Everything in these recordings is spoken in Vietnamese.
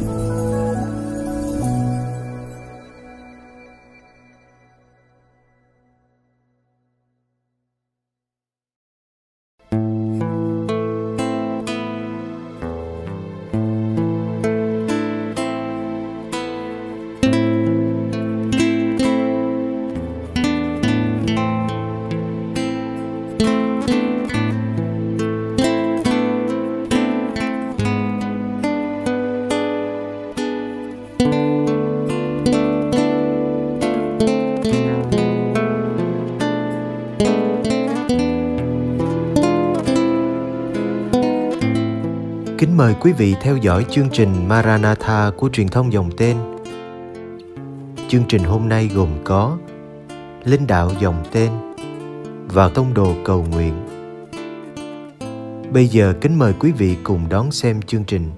Kính mời quý vị theo dõi chương trình Maranatha của truyền thông dòng tên. Chương trình hôm nay gồm có Linh đạo dòng tên và Tông đồ cầu nguyện. Bây giờ kính mời quý vị cùng đón xem chương trình.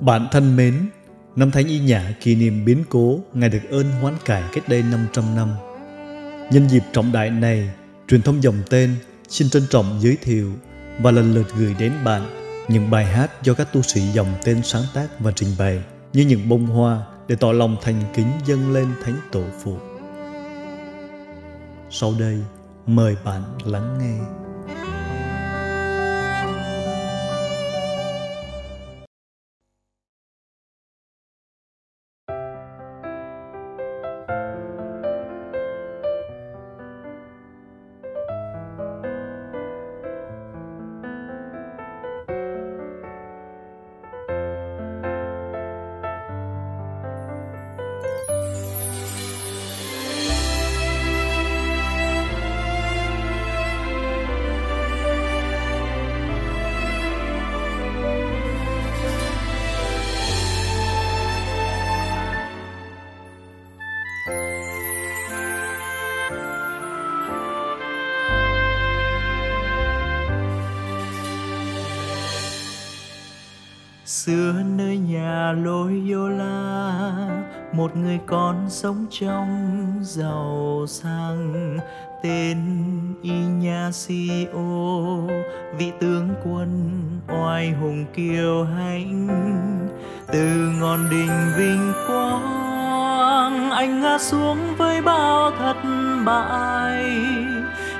Bạn thân mến, năm Thánh Y Nhã kỷ niệm biến cố Ngài được ơn hoán cải cách đây 500 năm. Nhân dịp trọng đại này, truyền thông dòng tên xin trân trọng giới thiệu và lần lượt gửi đến bạn những bài hát do các tu sĩ dòng tên sáng tác và trình bày như những bông hoa để tỏ lòng thành kính dâng lên Thánh Tổ Phụ. Sau đây, mời bạn lắng nghe. Xưa nơi nhà lối vô la, một người con sống trong giàu sang. Tên y si vị tướng quân oai hùng kiêu hãnh. Từ ngọn đình vinh quang, anh ngã xuống với bao thật mãi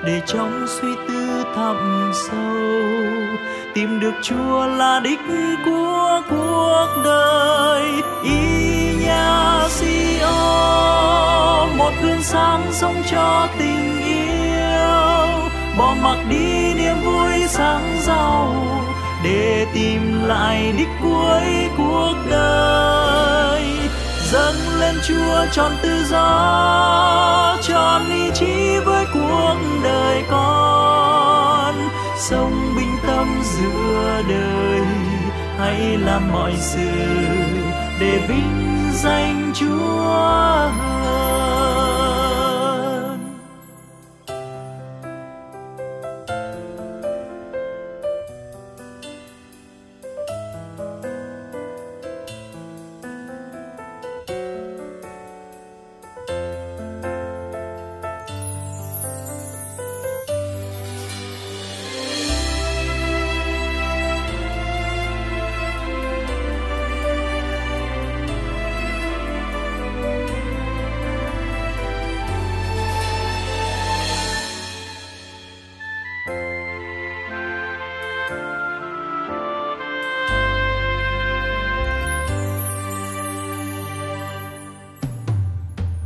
để trong suy tư thẳm sâu tìm được Chúa là đích của cuộc đời. Y nha si ô một gương sáng sống cho tình yêu. Bỏ mặc đi niềm vui sáng giàu để tìm lại đích cuối cuộc đời dâng lên Chúa tròn tự do tròn ý chí với cuộc đời con. Sống bình tâm giữa đời, hãy làm mọi sự để vinh danh Chúa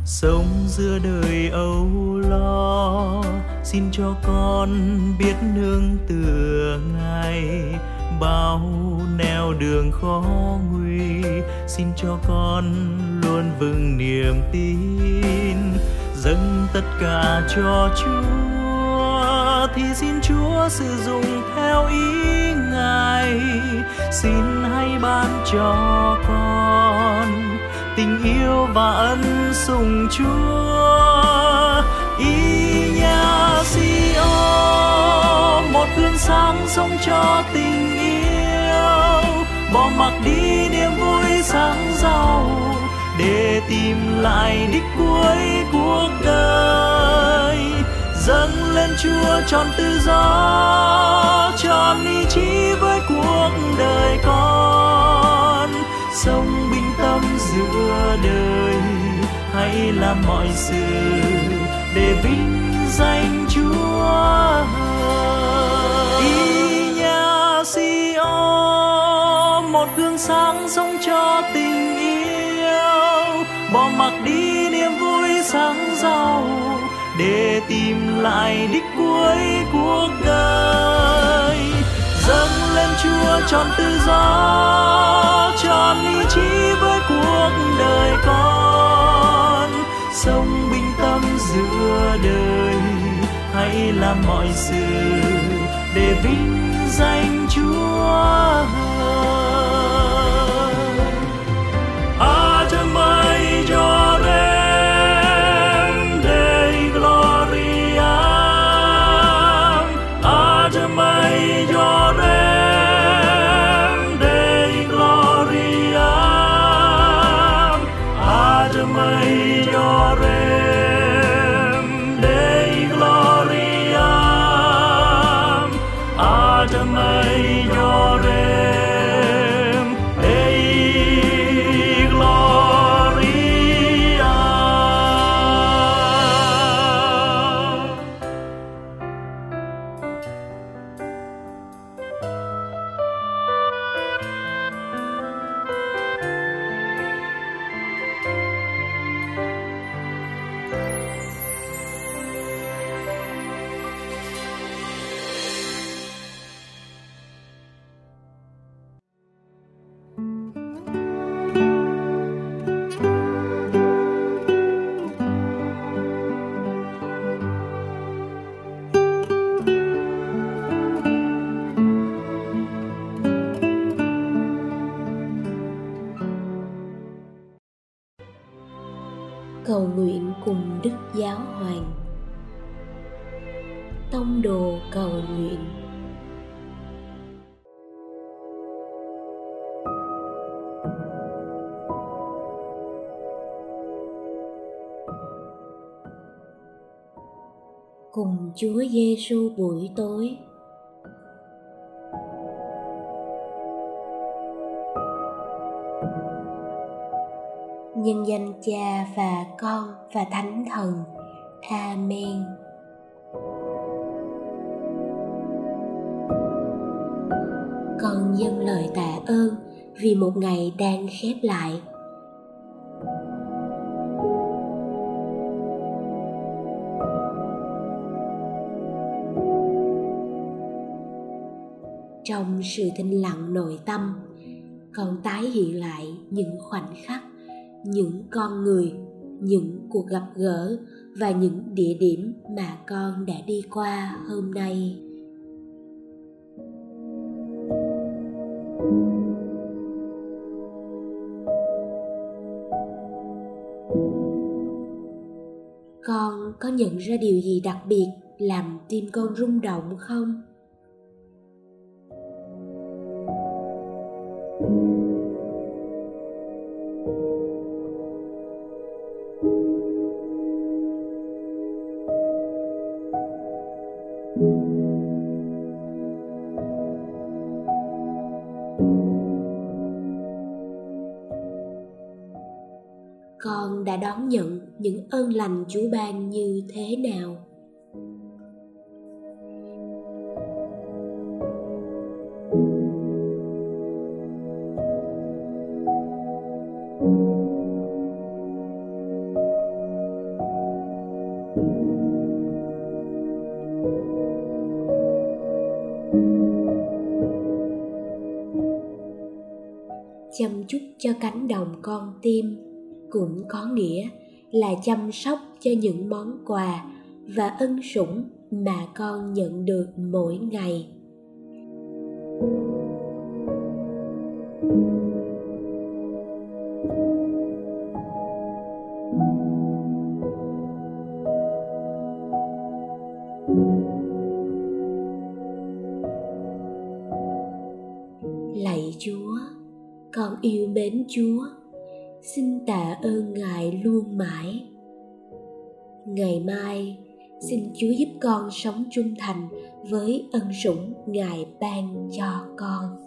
sống giữa đời âu lo, xin cho con biết nương tựa ngài. Bao nẻo đường khó nguy, xin cho con luôn vững niềm tin. Dâng tất cả cho Chúa, thì xin Chúa sử dụng theo ý Ngài. Xin hãy ban cho con tình yêu và ân sủng Chúa. Ý một gương sáng sống cho tình yêu. Bỏ mặc đi niềm vui sáng giàu, để tìm lại đích cuối cuộc đời. Dâng lên chúa tròn tự do tròn ý chí với cuộc đời con. Sống bình tâm giữa đời. Hãy làm mọi sự để vinh danh chúa. Inya nhà Sion, một gương sáng sống cho tình yêu. Bỏ mặc đi niềm vui sáng giàu để tìm lại đích cuối cuộc đời dâng lên chúa tròn tự do tròn ý chí với cuộc đời con. Sống bình tâm giữa đời, hãy làm mọi sự để vinh danh chúa hơn. Cầu nguyện cùng Chúa Giêsu buổi tối nhân danh Cha và Con và Thánh Thần. Amen. Con dâng lời tạ ơn vì một ngày đang khép lại. Trong sự thinh lặng nội tâm, con tái hiện lại những khoảnh khắc những con người những cuộc gặp gỡ và những địa điểm mà con đã đi qua hôm nay con có nhận ra điều gì đặc biệt làm tim con rung động không? Con đã đón nhận những ơn lành chúa ban như thế nào? Chăm chút cho cánh đồng con tim cũng có nghĩa là chăm sóc cho những món quà và ân sủng mà con nhận được mỗi ngày. Lạy chúa, con yêu mến chúa. Chúa giúp con sống trung thành với ân sủng ngài ban cho con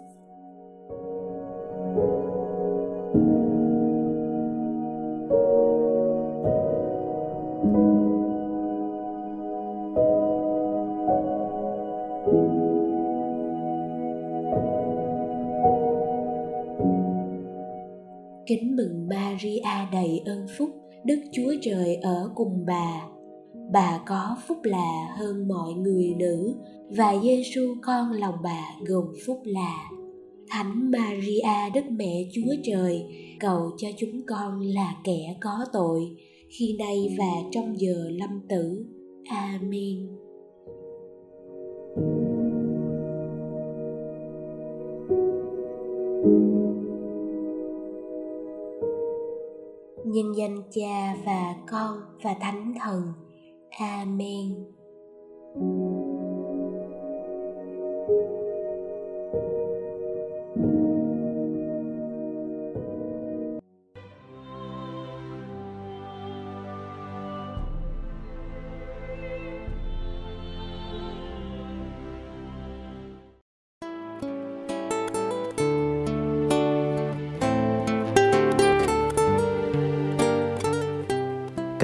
Kính mừng Maria đầy ơn phúc, Đức Chúa Trời ở cùng bà. Bà có phúc lạ hơn mọi người nữ và Giêsu con lòng bà gồm phúc lạ. Thánh Maria Đức Mẹ Chúa Trời, cầu cho chúng con là kẻ có tội, khi nay và trong giờ lâm tử. Amen. nhân danh cha và con và thánh thần amen